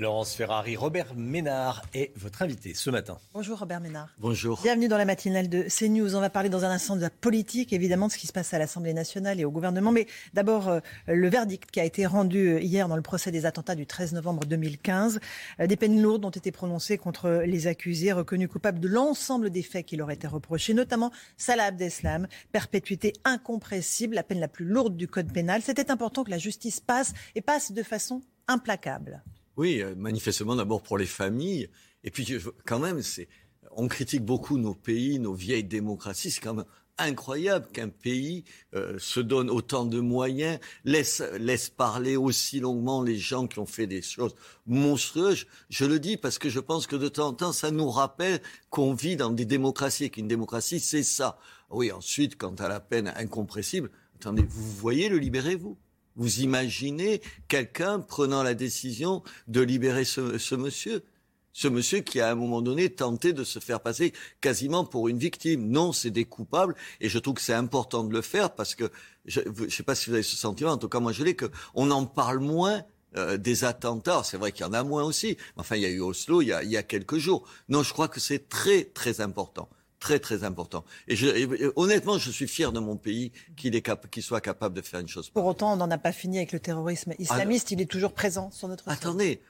Laurence Ferrari, Robert Ménard est votre invité ce matin. Bonjour Robert Ménard. Bonjour. Bienvenue dans la matinale de CNews. On va parler dans un instant de la politique, évidemment, de ce qui se passe à l'Assemblée nationale et au gouvernement. Mais d'abord, euh, le verdict qui a été rendu euh, hier dans le procès des attentats du 13 novembre 2015. Euh, des peines lourdes ont été prononcées contre les accusés reconnus coupables de l'ensemble des faits qui leur étaient reprochés, notamment Salah Abdeslam, perpétuité incompressible, la peine la plus lourde du code pénal. C'était important que la justice passe et passe de façon implacable. Oui, euh, manifestement d'abord pour les familles. Et puis quand même, on critique beaucoup nos pays, nos vieilles démocraties. C'est quand même incroyable qu'un pays euh, se donne autant de moyens, laisse, laisse parler aussi longuement les gens qui ont fait des choses monstrueuses. Je le dis parce que je pense que de temps en temps, ça nous rappelle qu'on vit dans des démocraties et qu'une démocratie, c'est ça. Oui, ensuite, quant à la peine incompressible, attendez, vous voyez le libérez-vous? Vous imaginez quelqu'un prenant la décision de libérer ce, monsieur? Ce monsieur qui, à un moment donné, tentait de se faire passer quasiment pour une victime. Non, c'est des coupables, et je trouve que c'est important de le faire parce que, je ne sais pas si vous avez ce sentiment, en tout cas moi je l'ai, qu'on en parle moins euh, des attentats. C'est vrai qu'il y en a moins aussi. Enfin, il y a eu Oslo il y a, il y a quelques jours. Non, je crois que c'est très, très important très très important. Et, je, honnêtement, je suis fier de mon pays qu'il est soit capable de faire une chose. Pour autant, on n'en a pas fini avec le terrorisme islamiste. il est toujours présent sur notre. Attendez,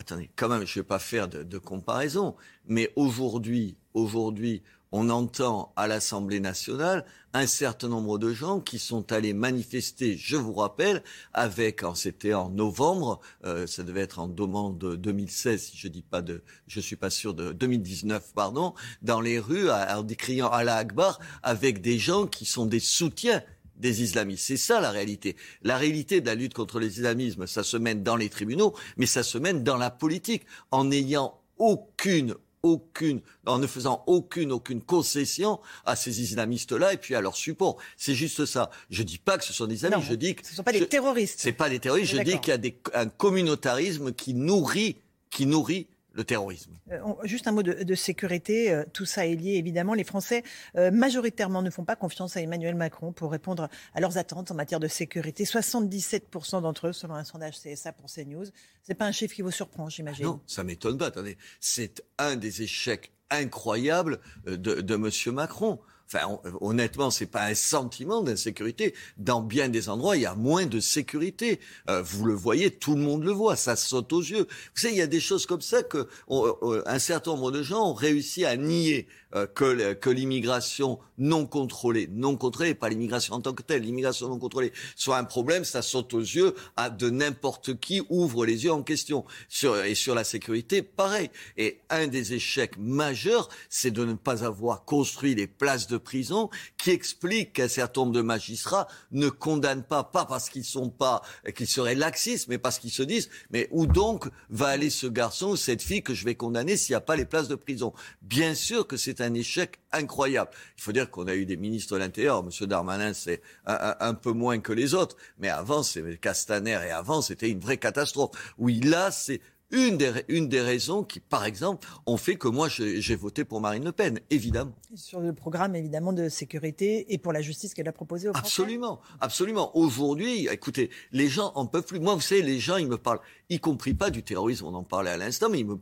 attendez, quand même, je ne vais pas faire de, de comparaison, mais aujourd'hui, aujourd'hui, on entend à l'Assemblée nationale un certain nombre de gens qui sont allés manifester, je vous rappelle, avec, c'était en novembre, euh, ça devait être en de 2016, si je dis pas de, je suis pas sûr de 2019, pardon, dans les rues, en décriant Allah Akbar, avec des gens qui sont des soutiens des islamistes. C'est ça la réalité. La réalité de la lutte contre les islamismes, ça se mène dans les tribunaux, mais ça se mène dans la politique, en n'ayant aucune aucune, en ne faisant aucune, aucune concession à ces islamistes-là et puis à leur support. C'est juste ça. Je dis pas que ce sont des islamistes, je dis que ce ne sont pas des terroristes. C'est pas des terroristes. Je dis qu'il y a des, un communautarisme qui nourrit, qui nourrit le terrorisme. Euh, juste un mot de, sécurité. Euh, tout ça est lié, évidemment. Les Français, euh, majoritairement, ne font pas confiance à Emmanuel Macron pour répondre à leurs attentes en matière de sécurité. 77% d'entre eux, selon un sondage CSA pour CNews. C'est pas un chiffre qui vous surprend, j'imagine. non, ça m'étonne pas. Attendez, c'est un des échecs incroyables de, de M. Macron. Enfin, honnêtement, c'est pas un sentiment d'insécurité. Dans bien des endroits, il y a moins de sécurité. Euh, vous le voyez, tout le monde le voit, ça saute aux yeux. Vous savez, il y a des choses comme ça que euh, un certain nombre de gens ont réussi à nier. Euh, que, que l'immigration non contrôlée, non contrôlée, pas l'immigration en tant que telle, l'immigration non contrôlée soit un problème, ça saute aux yeux à de n'importe qui ouvre les yeux en question. Sur, et sur la sécurité, pareil. Et un des échecs majeurs, c'est de ne pas avoir construit les places de prison qui expliquent qu'un certain nombre de magistrats ne condamnent pas, pas parce qu'ils sont pas, qu'ils seraient laxistes, mais parce qu'ils se disent, mais où donc va aller ce garçon ou cette fille que je vais condamner s'il n'y a pas les places de prison? Bien sûr que c'est un échec incroyable. Il faut dire qu'on a eu des ministres de l'Intérieur. Monsieur Darmanin, c'est un, peu moins que les autres. Mais avant, c'est Castaner et avant, c'était une vraie catastrophe. Oui, là, c'est une des, une des raisons qui, par exemple, ont fait que moi, j'ai voté pour Marine Le Pen, évidemment. Sur le programme, évidemment, de sécurité et pour la justice qu'elle a proposé aux Français. Absolument, absolument. Aujourd'hui, écoutez, les gens en peuvent plus. Moi, vous savez, les gens, ils me parlent, y compris pas du terrorisme, on en parlait à l'instant, mais ils me,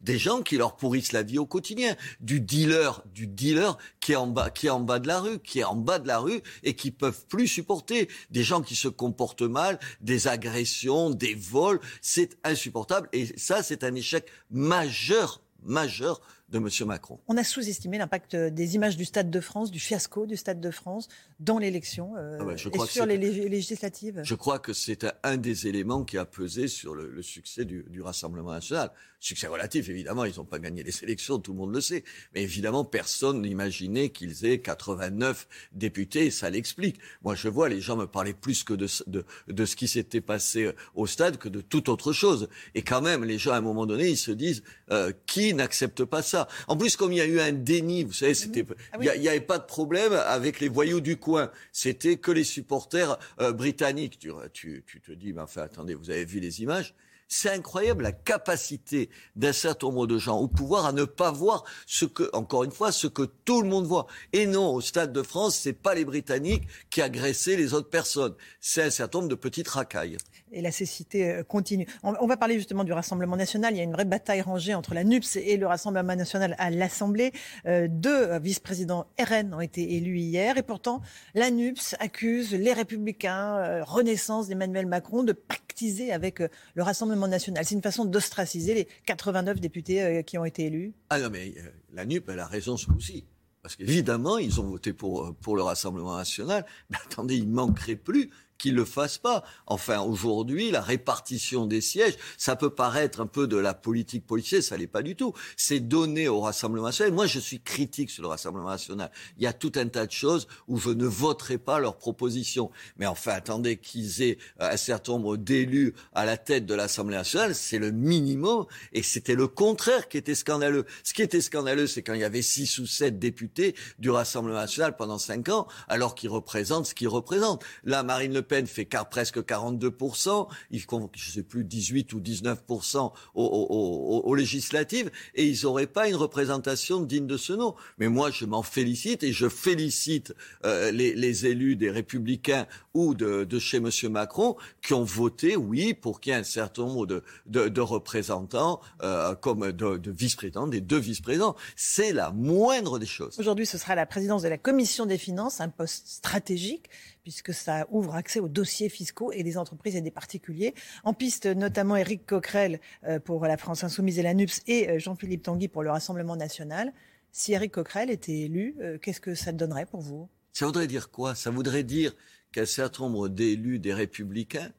des gens qui leur pourrissent la vie au quotidien. Du dealer, du dealer qui est en bas, qui est en bas de la rue, qui est en bas de la rue et qui peuvent plus supporter. Des gens qui se comportent mal, des agressions, des vols. C'est insupportable. Et ça, c'est un échec majeur majeur de M. Macron. On a sous-estimé l'impact des images du Stade de France, du fiasco du Stade de France dans l'élection euh, ah bah, et sur les législatives. Je crois que c'est un des éléments qui a pesé sur le, succès du, du, Rassemblement national. Succès relatif, évidemment, ils n'ont pas gagné les élections, tout le monde le sait. Mais évidemment, personne n'imaginait qu'ils aient 89 députés, ça l'explique. Moi, je vois, les gens me parlaient plus que de, de, de ce qui s'était passé au stade que de toute autre chose. Et quand même, les gens, à un moment donné, ils se disent, euh, qui n'accepte pas ça? En plus, comme il y a eu un déni, vous savez, c'était, ah il n'y avait pas de problème avec les voyous du coin. C'était que les supporters euh, britanniques. Tu, tu, tu, te dis, mais enfin, attendez, vous avez vu les images? C'est incroyable la capacité d'un certain nombre de gens au pouvoir à ne pas voir ce que, encore une fois, ce que tout le monde voit. Et non, au Stade de France, c'est pas les Britanniques qui agressaient les autres personnes. C'est un certain nombre de petites racailles. Et la cécité euh, continue. On, va parler justement du Rassemblement national. Il y a une vraie bataille rangée entre la NUPS et le Rassemblement national à l'Assemblée. Euh, deux vice-présidents RN ont été élus hier. Et pourtant, la NUPS accuse les Républicains, euh, Renaissance d'Emmanuel Macron, de pactiser avec le Rassemblement national. C'est une façon d'ostraciser les 89 députés euh, qui ont été élus Ah non, mais euh, la NUP, elle a raison ce coup-ci. Parce qu'évidemment, ils ont voté pour, euh, pour le Rassemblement national. Mais attendez, il manquerait plus qu'ils le fassent pas. Enfin, aujourd'hui, la répartition des sièges, ça peut paraître un peu de la politique policière, ça l'est pas du tout. C'est donné au Rassemblement national. Moi, je suis critique sur le Rassemblement national. Il y a tout un tas de choses où je ne voterai pas leurs propositions. Mais enfin, attendez qu'ils aient euh, un certain nombre d'élus à la tête de l'Assemblée nationale, c'est le minimum. Et c'était le contraire qui était scandaleux. Ce qui était scandaleux, c'est quand il y avait six ou sept députés du Rassemblement national pendant cinq ans, alors qu'ils représentent ce qu'ils représentent. Là, Marine Le Pen fait car, presque 42%, il convoque, je sais plus, 18 ou 19% aux, législatives, et ils n'auraient pas une représentation digne de ce nom. Mais moi, je m'en félicite, et je félicite euh, les, élus des Républicains ou de, chez M. Macron qui ont voté, oui, pour qu'il y ait un certain nombre de, représentants, euh, comme de, de vice-présidents, des deux vice-présidents. C'est la moindre des choses. Aujourd'hui, ce sera la présidence de la Commission des finances, un poste stratégique puisque ça ouvre accès aux dossiers fiscaux et des entreprises et des particuliers. En piste, notamment Éric Coquerel euh, pour la France Insoumise et la NUPS et euh, Jean-Philippe Tanguy pour le Rassemblement National. Si Éric Coquerel était élu, euh, qu'est-ce que ça donnerait pour vous? Ça voudrait dire quoi? Ça voudrait dire qu'un certain nombre d'élus des Républicains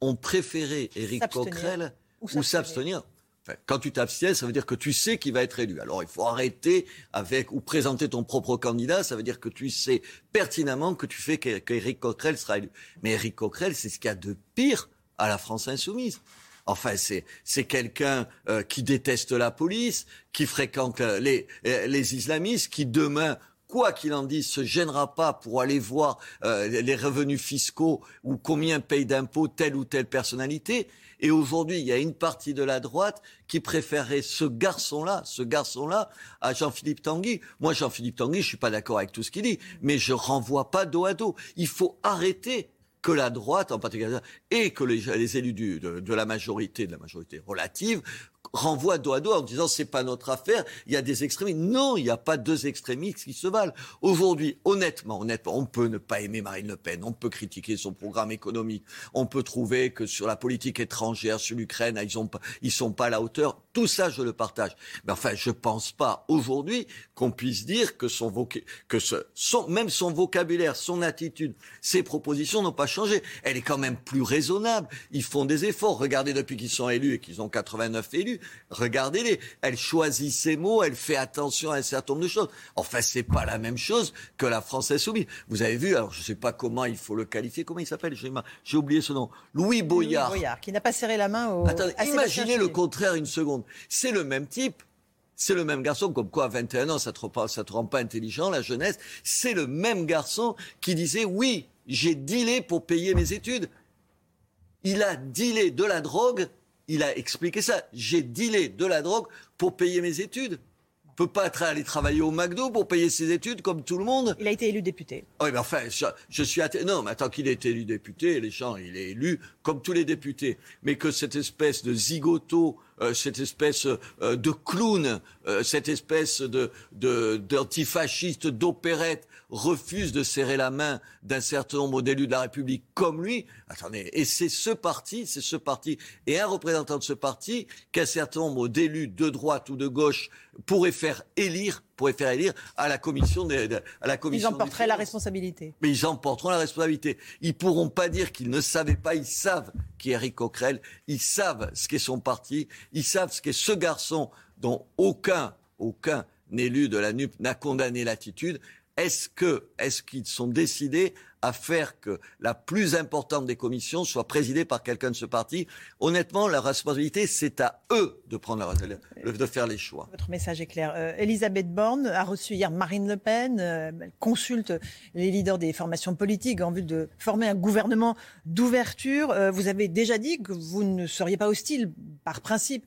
ont préféré Éric Coquerel ou s'abstenir quand tu t'abstiens, ça veut dire que tu sais qu'il va être élu. Alors il faut arrêter avec ou présenter ton propre candidat. Ça veut dire que tu sais pertinemment que tu fais qu'Éric Coquerel sera élu. Mais Éric Coquerel, c'est ce qu'il y a de pire à la France insoumise. Enfin, c'est c'est quelqu'un euh, qui déteste la police, qui fréquente euh, les euh, les islamistes, qui demain quoi qu'il en dise, se gênera pas pour aller voir les revenus fiscaux ou combien paye d'impôts telle ou telle personnalité. Et aujourd'hui, il y a une partie de la droite qui préférerait ce garçon-là, ce garçon-là, à Jean-Philippe Tanguy. Moi, Jean-Philippe Tanguy, je suis pas d'accord avec tout ce qu'il dit, mais je renvoie pas dos à dos. Il faut arrêter que la droite, en particulier, et que les, élus de, la majorité, de la majorité relative, renvoie dos à dos en disant c'est pas notre affaire, il y a des extrémistes. Non, il n'y a pas deux extrémistes qui se valent. Aujourd'hui, honnêtement, honnêtement, on peut ne pas aimer Marine Le Pen, on peut critiquer son programme économique, on peut trouver que sur la politique étrangère, sur l'Ukraine, ils ont ils sont pas à la hauteur. Tout ça, je le partage. Mais enfin, je pense pas aujourd'hui qu'on puisse dire que son que ce, son, même son vocabulaire, son attitude, ses propositions n'ont pas changé. Elle est quand même plus raisonnable. Ils font des efforts. Regardez depuis qu'ils sont élus et qu'ils ont 89 élus, regardez-les. Elle choisit ses mots, elle fait attention à un certain nombre de choses. Enfin, c'est pas la même chose que la France insoumise. Vous avez vu, alors je sais pas comment il faut le qualifier, comment il s'appelle? J'ai oublié ce nom. Louis Boyard. Louis Boyard, qui n'a pas serré la main au. Attendez, imaginez le contraire une seconde. C'est le même type. C'est le même garçon, comme quoi à 21 ans, ça ne te, te rend pas intelligent, la jeunesse. C'est le même garçon qui disait, oui, j'ai dealé pour payer mes études. Il a dealé de la drogue il a expliqué ça. J'ai dealé de la drogue pour payer mes études. On peut pas aller travailler au McDo pour payer ses études comme tout le monde. Il a été élu député. Oui, mais enfin, je, suis non, mais tant qu'il est élu député, les gens, il est élu comme tous les députés. Mais que cette espèce de zigoto euh, cette espèce euh, de clown, euh, cette espèce de d'antifasciste d'opérette refuse de serrer la main d'un certain nombre d'élus de la République comme lui. Attendez, et c'est ce parti, c'est ce parti et un représentant de ce parti qu'un certain nombre d'élus de droite ou de gauche pourraient faire élire, pourraient faire élire à la commission des, à la commission. Ils en porteraient la responsabilité. Mais ils en porteront la responsabilité. Ils pourront pas dire qu'ils ne savaient pas. Ils savent qui est Eric Coquerel. Ils savent ce qu'est son parti. Ils savent ce qu'est ce garçon dont aucun, aucun élu de la NUP n'a condamné l'attitude. Est-ce que, est-ce qu'ils sont décidés à faire que la plus importante des commissions soit présidée par quelqu'un de ce parti Honnêtement, la responsabilité, c'est à eux de prendre la, de faire les choix. Votre message est clair. Euh, Elisabeth Borne a reçu hier Marine Le Pen. Euh, elle consulte les leaders des formations politiques en vue de former un gouvernement d'ouverture. Euh, vous avez déjà dit que vous ne seriez pas hostile, par principe,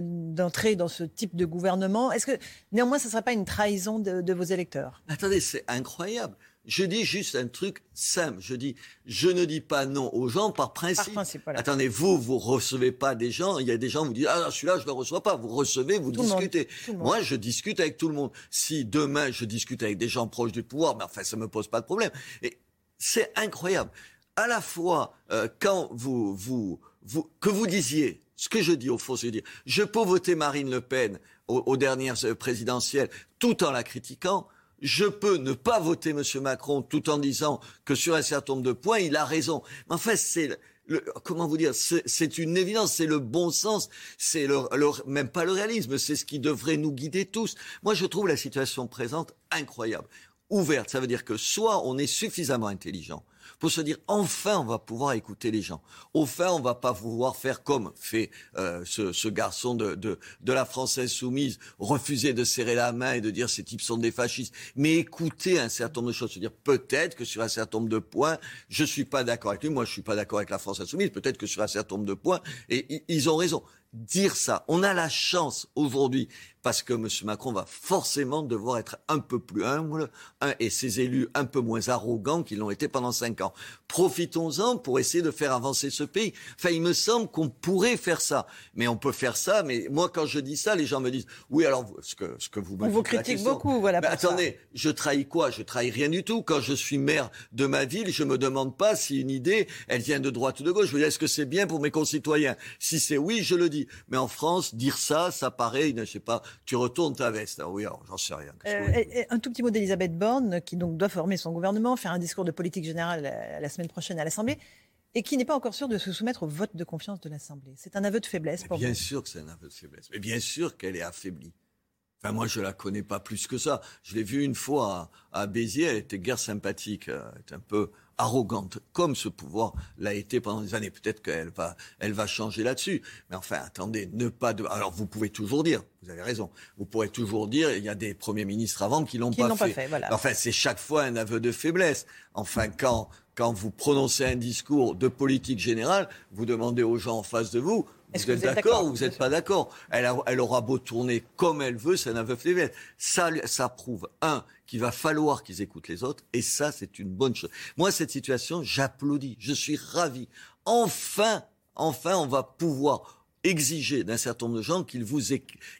d'entrer dans ce type de gouvernement. Est-ce que néanmoins, ce ne serait pas une trahison de, de vos électeurs? Attendez, c'est incroyable. Je dis juste un truc simple. Je dis, je ne dis pas non aux gens par principe. Attendez, vous, vous recevez pas des gens. Il y a des gens qui vous disent, ah, celui-là, je ne le reçois pas. Vous recevez, vous discutez. Moi, je discute avec tout le monde. Si demain, je discute avec des gens proches du pouvoir, mais enfin, ça me pose pas de problème. Et c'est incroyable. À la fois, euh, quand vous, vous, vous, que vous disiez, ce que je dis au fond, c'est dire, je peux voter Marine Le Pen aux dernières euh, présidentielles tout en la critiquant je peux ne pas voter M. Macron tout en disant que sur un certain nombre de points, il a raison. Mais en fait, c'est le, comment vous dire, c'est une évidence, c'est le bon sens, c'est le, même pas le réalisme, c'est ce qui devrait nous guider tous. Moi, je trouve la situation présente incroyable. Ouverte, ça veut dire que soit on est suffisamment intelligent, pour se dire enfin on va pouvoir écouter les gens. Enfin on va pas pouvoir faire comme fait euh, ce, ce, garçon de, de, de, la française soumise, refuser de serrer la main et de dire ces types sont des fascistes, mais écouter un certain nombre de choses, se dire peut-être que sur un certain nombre de points je suis pas d'accord avec lui, moi je suis pas d'accord avec la française soumise, peut-être que sur un certain nombre de points et ils ont raison dire ça. On a la chance aujourd'hui parce que M. Macron va forcément devoir être un peu plus humble et ses élus un peu moins arrogants qu'ils l'ont été pendant cinq ans. Profitons-en pour essayer de faire avancer ce pays. Enfin, il me semble qu'on pourrait faire ça. Mais on peut faire ça, mais moi, quand je dis ça, les gens me disent, oui, alors, ce que, ce que vous me On vous critique beaucoup, voilà. Mais attendez, je trahis quoi? Je trahis rien du tout. Quand je suis maire de ma ville, je me demande pas si une idée, elle vient de droite ou de gauche. Je me dis, est-ce que c'est bien pour mes concitoyens? Si c'est oui, je le dis. Mais en France, dire ça, ça paraît, je sais pas, tu retournes ta veste. Ah oui, j'en sais rien. Euh, un tout petit mot d'Elisabeth Borne, qui donc doit former son gouvernement, faire un discours de politique générale la semaine prochaine à l'Assemblée, et qui n'est pas encore sûr de se soumettre au vote de confiance de l'Assemblée. C'est un aveu de faiblesse pour bien sûr que c'est un aveu de faiblesse. Mais bien sûr qu'elle est affaiblie. Enfin, moi, je la connais pas plus que ça. Je l'ai vue une fois à, Béziers. Elle était guère sympathique. Elle était un peu arrogante, comme ce pouvoir l'a été pendant des années. Peut-être qu'elle va, elle va changer là-dessus. Mais enfin, attendez, ne pas de. Alors, vous pouvez toujours dire, vous avez raison. Vous pourrez toujours dire, il y a des premiers ministres avant qui l'ont pas, pas, fait. voilà. Enfin, c'est chaque fois un aveu de faiblesse. Enfin, quand quand vous prononcez un discours de politique générale, vous demandez aux gens en face de vous, vous êtes d'accord ou vous n'êtes pas d'accord? Elle, elle, aura beau tourner comme elle veut, ça n'a pas fait Ça, ça prouve, un, qu'il va falloir qu'ils écoutent les autres, et ça, c'est une bonne chose. Moi, cette situation, j'applaudis, je suis ravi. Enfin, enfin, on va pouvoir exiger d'un certain nombre de gens qu'ils vous,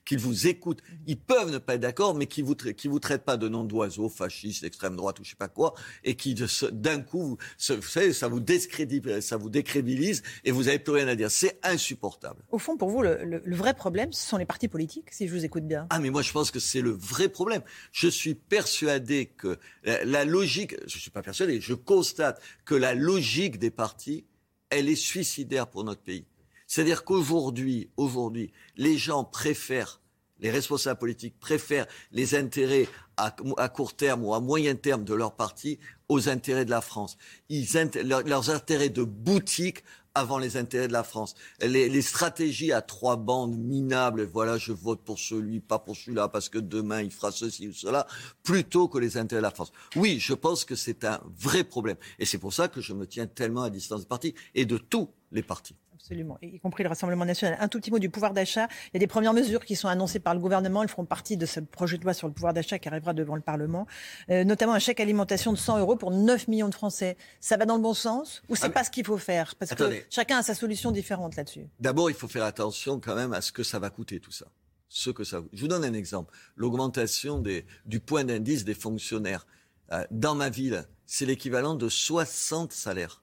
qu'ils vous écoutent. Ils peuvent ne pas être d'accord, mais qui vous, qui vous traitent pas de nom d'oiseau, fasciste, extrême droite ou je sais pas quoi, et qui d'un coup, vous savez, ça vous décrédibilise, ça vous décrédibilise et vous avez plus rien à dire. C'est insupportable. Au fond, pour vous, le, vrai problème, ce sont les partis politiques, si je vous écoute bien. Ah, mais moi, je pense que c'est le vrai problème. Je suis persuadé que la, la logique, je suis pas persuadé, je constate que la logique des partis, elle est suicidaire pour notre pays. C'est-à-dire qu'aujourd'hui, aujourd'hui, les gens préfèrent, les responsables politiques préfèrent les intérêts à, court terme ou à moyen terme de leur parti aux intérêts de la France. Ils, leurs intérêts de boutique avant les intérêts de la France. Les, les, stratégies à trois bandes minables, voilà, je vote pour celui, pas pour celui-là, parce que demain il fera ceci ou cela, plutôt que les intérêts de la France. Oui, je pense que c'est un vrai problème. Et c'est pour ça que je me tiens tellement à distance des partis et de tous les partis. Absolument, y compris le Rassemblement national. Un tout petit mot du pouvoir d'achat. Il y a des premières mesures qui sont annoncées par le gouvernement. Elles feront partie de ce projet de loi sur le pouvoir d'achat qui arrivera devant le Parlement. Euh, notamment un chèque alimentation de 100 euros pour 9 millions de Français. Ça va dans le bon sens ou c'est Ah, pas ce qu'il faut faire? Parce Attendez. que chacun a sa solution différente là-dessus. D'abord, il faut faire attention quand même à ce que ça va coûter tout ça. Ce que ça. Je vous donne un exemple. L'augmentation des, du point d'indice des fonctionnaires Euh, dans ma ville, c'est l'équivalent de 60 salaires.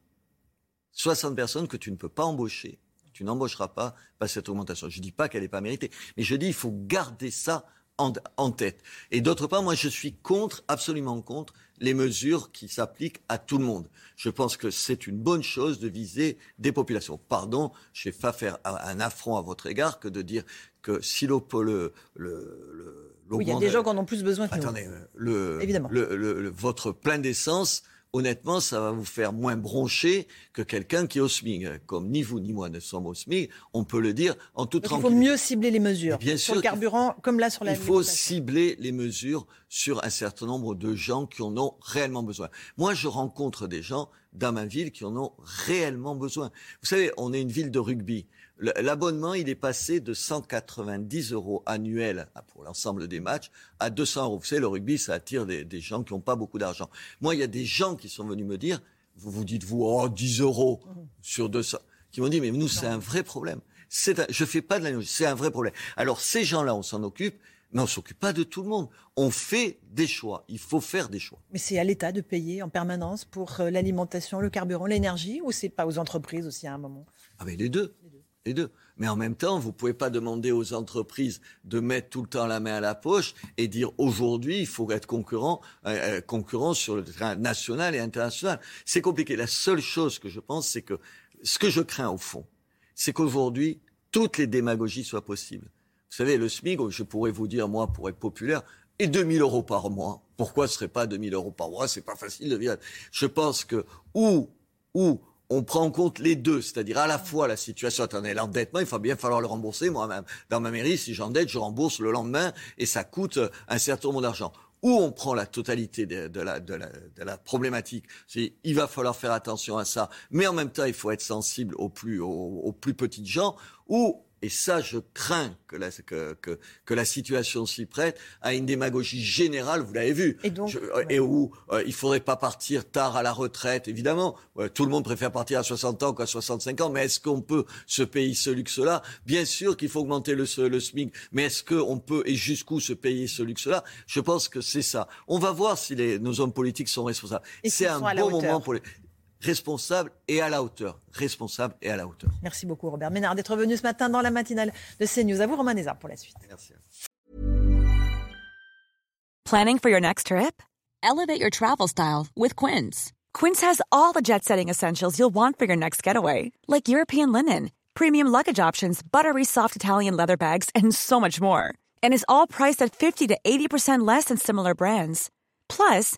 60 personnes que tu ne peux pas embaucher. Tu n'embaucheras pas par cette augmentation. Je dis pas qu'elle n'est pas méritée, mais je dis il faut garder ça en, en tête. Et d'autre part, moi, je suis contre, absolument contre, les mesures qui s'appliquent à tout le monde. Je pense que c'est une bonne chose de viser des populations. Pardon, je ne vais pas faire un affront à votre égard que de dire que si le, le, le, Oui, il y a des gens qui en ont plus besoin que. Attendez, euh, le, Évidemment. le- le- le- votre plein d'essence, honnêtement, ça va vous faire moins broncher que quelqu'un qui est au SMIC. Comme ni vous ni moi ne sommes au SMIC, on peut le dire en toute Donc, il faut tranquillité. mieux cibler les mesures. Bien sur sûr le carburant, comme là sur la Il faut cibler les mesures sur un certain nombre de gens qui en ont réellement besoin. Moi, je rencontre des gens dans ma ville qui en ont réellement besoin. Vous savez, on est une ville de rugby. L'abonnement, il est passé de 190 euros annuels ah, pour l'ensemble des matchs à 200 euros. Vous savez, le rugby, ça attire des, des gens qui n'ont pas beaucoup d'argent. Moi, il y a des gens qui sont venus me dire, vous vous dites, vous, oh, 10 euros sur 200, qui m'ont dit, mais nous, c'est un vrai problème. C'est un- je fais pas de l'analogie, c'est un vrai problème. Alors, ces gens-là, on s'en occupe, mais on s'occupe pas de tout le monde. On fait des choix. Il faut faire des choix. Mais c'est à l'État de payer en permanence pour euh, l'alimentation, le carburant, l'énergie, ou c'est pas aux entreprises aussi à un moment? Ah mais les deux. Les deux. Mais en même temps, vous pouvez pas demander aux entreprises de mettre tout le temps la main à la poche et dire aujourd'hui il faut être concurrent, euh, euh, concurrent sur le terrain national et international. C'est compliqué. La seule chose que je pense, c'est que ce que je crains au fond, c'est qu'aujourd'hui toutes les démagogies soient possibles. Vous savez, le SMIC, je pourrais vous dire moi pour être populaire, et 2000 euros par mois. Pourquoi ce serait pas 2000 euros par mois? C'est pas facile de vivre. Je pense que où où on prend en compte les deux, c'est-à-dire à la fois la situation, attendez, l'endettement, il va bien falloir le rembourser. Moi-même, dans ma mairie, si j'endette, je rembourse le lendemain et ça coûte euh, un certain nombre d'argent. Ou on prend la totalité de, la, de, la, problématique, il va falloir faire attention à ça, mais en même temps, il faut être sensible aux plus, aux plus petites gens, ou et ça, je crains que la, que, que, que la situation s'y prête à une démagogie générale, vous l'avez vu. Et donc, Je- ouais. et où euh, il faudrait pas partir tard à la retraite, évidemment. Ouais, tout le monde préfère partir à 60 ans qu'à 65 ans, mais est-ce qu'on peut se payer ce luxe-là? Bien sûr qu'il faut augmenter le, le SMIC, mais est-ce qu'on peut et jusqu'où se payer ce luxe-là? Je pense que c'est ça. On va voir si les, nos hommes politiques sont responsables. C'est un bon moment pour les responsables et à la hauteur. Responsables et à la hauteur. Merci beaucoup Robert Ménard d'être venu ce matin dans la matinale de CNews. À vous Romain Nézard pour la suite. Merci. Planning for your next trip? Elevate your travel style with Quince. Quince has all the jet setting essentials you'll want for your next getaway, like European linen, premium luggage options, buttery soft Italian leather bags, and so much more. And is all priced at 50 to 80% less than similar brands. Plus,